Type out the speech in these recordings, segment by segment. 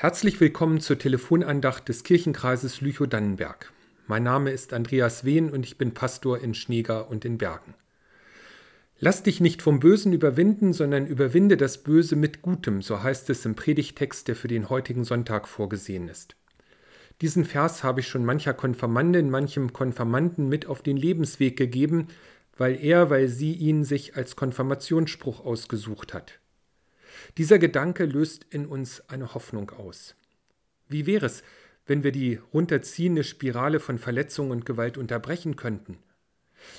Herzlich willkommen zur Telefonandacht des Kirchenkreises Lüchow-Dannenberg. Mein Name ist Andreas Wehn und ich bin Pastor in Schneegar und in Bergen. Lass dich nicht vom Bösen überwinden, sondern überwinde das Böse mit Gutem, so heißt es im Predigtext, der für den heutigen Sonntag vorgesehen ist. Diesen Vers habe ich schon mancher Konfirmandin, manchem Konfirmanden mit auf den Lebensweg gegeben, weil er, weil sie ihn sich als Konfirmationsspruch ausgesucht hat. Dieser Gedanke löst in uns eine Hoffnung aus. Wie wäre es, wenn wir die runterziehende Spirale von Verletzung und Gewalt unterbrechen könnten?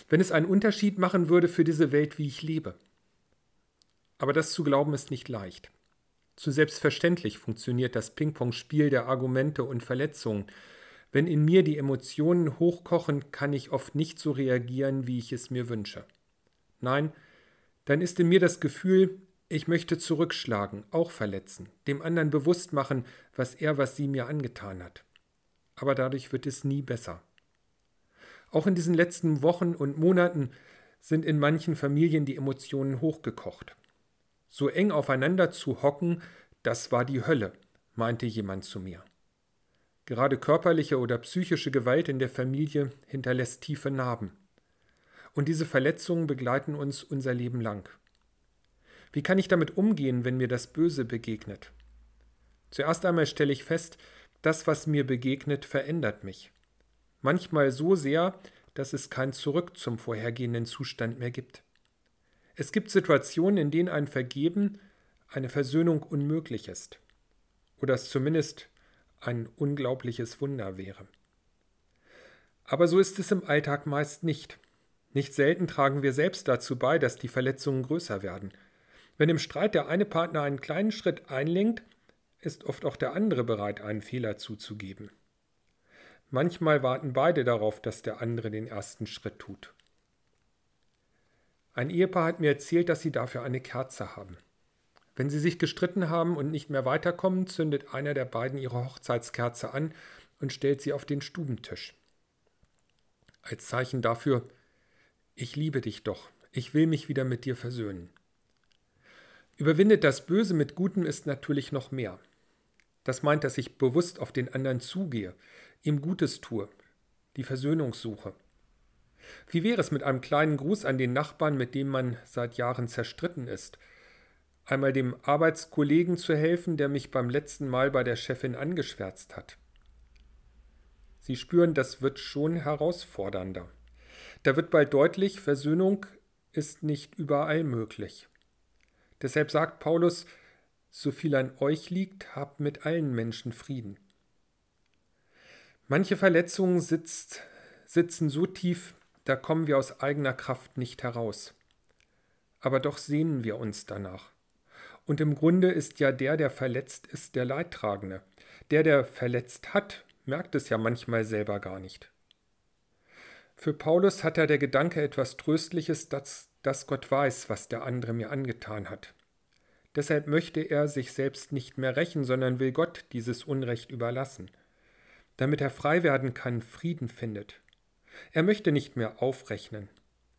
Wenn es einen Unterschied machen würde für diese Welt, wie ich lebe? Aber das zu glauben ist nicht leicht. Zu selbstverständlich funktioniert das Ping-Pong-Spiel der Argumente und Verletzungen. Wenn in mir die Emotionen hochkochen, kann ich oft nicht so reagieren, wie ich es mir wünsche. Nein, dann ist in mir das Gefühl, ich möchte zurückschlagen, auch verletzen, dem anderen bewusst machen, was er, was sie mir angetan hat. Aber dadurch wird es nie besser. Auch in diesen letzten Wochen und Monaten sind in manchen Familien die Emotionen hochgekocht. So eng aufeinander zu hocken, das war die Hölle, meinte jemand zu mir. Gerade körperliche oder psychische Gewalt in der Familie hinterlässt tiefe Narben. Und diese Verletzungen begleiten uns unser Leben lang. Wie kann ich damit umgehen, wenn mir das Böse begegnet? Zuerst einmal stelle ich fest, das, was mir begegnet, verändert mich. Manchmal so sehr, dass es kein Zurück zum vorhergehenden Zustand mehr gibt. Es gibt Situationen, in denen ein Vergeben, eine Versöhnung unmöglich ist. Oder es zumindest ein unglaubliches Wunder wäre. Aber so ist es im Alltag meist nicht. Nicht selten tragen wir selbst dazu bei, dass die Verletzungen größer werden – wenn im Streit der eine Partner einen kleinen Schritt einlenkt, ist oft auch der andere bereit, einen Fehler zuzugeben. Manchmal warten beide darauf, dass der andere den ersten Schritt tut. Ein Ehepaar hat mir erzählt, dass sie dafür eine Kerze haben. Wenn sie sich gestritten haben und nicht mehr weiterkommen, zündet einer der beiden ihre Hochzeitskerze an und stellt sie auf den Stubentisch. Als Zeichen dafür, ich liebe dich doch, ich will mich wieder mit dir versöhnen. Überwindet das Böse mit Gutem ist natürlich noch mehr. Das meint, dass ich bewusst auf den anderen zugehe, ihm Gutes tue, die Versöhnung suche. Wie wäre es mit einem kleinen Gruß an den Nachbarn, mit dem man seit Jahren zerstritten ist? Einmal dem Arbeitskollegen zu helfen, der mich beim letzten Mal bei der Chefin angeschwärzt hat. Sie spüren, das wird schon herausfordernder. Da wird bald deutlich, Versöhnung ist nicht überall möglich. Deshalb sagt Paulus, so viel an euch liegt, habt mit allen Menschen Frieden. Manche Verletzungen sitzt, sitzen so tief, da kommen wir aus eigener Kraft nicht heraus. Aber doch sehnen wir uns danach. Und im Grunde ist ja der, der verletzt ist, der Leidtragende. Der, der verletzt hat, merkt es ja manchmal selber gar nicht. Für Paulus hat er der Gedanke etwas Tröstliches, dass dass Gott weiß, was der andere mir angetan hat. Deshalb möchte er sich selbst nicht mehr rächen, sondern will Gott dieses Unrecht überlassen, damit er frei werden kann, Frieden findet. Er möchte nicht mehr aufrechnen.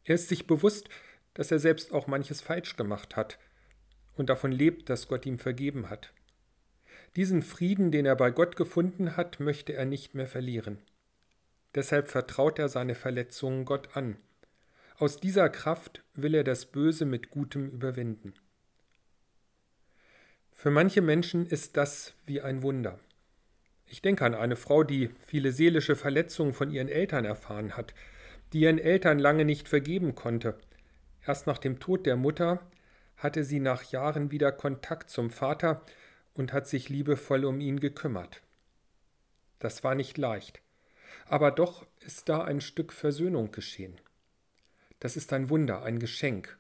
Er ist sich bewusst, dass er selbst auch manches falsch gemacht hat und davon lebt, dass Gott ihm vergeben hat. Diesen Frieden, den er bei Gott gefunden hat, möchte er nicht mehr verlieren. Deshalb vertraut er seine Verletzungen Gott an aus dieser Kraft will er das Böse mit Gutem überwinden. Für manche Menschen ist das wie ein Wunder. Ich denke an eine Frau, die viele seelische Verletzungen von ihren Eltern erfahren hat, die ihren Eltern lange nicht vergeben konnte. Erst nach dem Tod der Mutter hatte sie nach Jahren wieder Kontakt zum Vater und hat sich liebevoll um ihn gekümmert. Das war nicht leicht, aber doch ist da ein Stück Versöhnung geschehen. Das ist ein Wunder, ein Geschenk.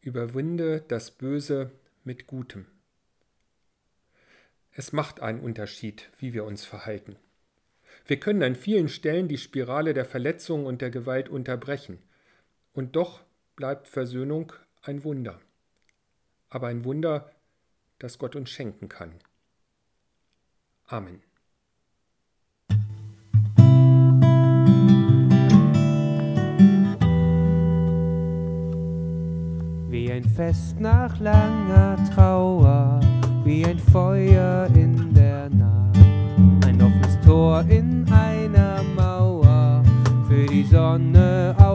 Überwinde das Böse mit Gutem. Es macht einen Unterschied, wie wir uns verhalten. Wir können an vielen Stellen die Spirale der Verletzung und der Gewalt unterbrechen. Und doch bleibt Versöhnung ein Wunder. Aber ein Wunder, das Gott uns schenken kann. Amen. ein Fest nach langer Trauer, wie ein Feuer in der Nacht, ein offenes Tor in einer Mauer, für die Sonne auf.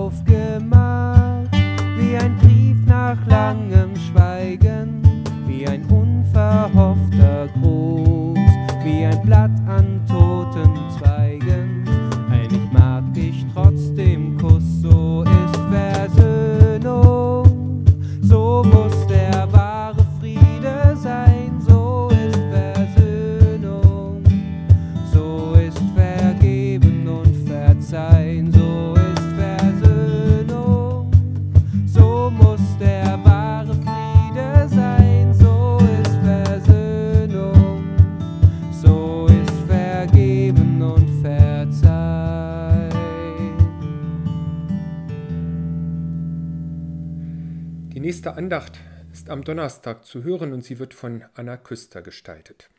Die nächste Andacht ist am Donnerstag zu hören und sie wird von Anna Küster gestaltet.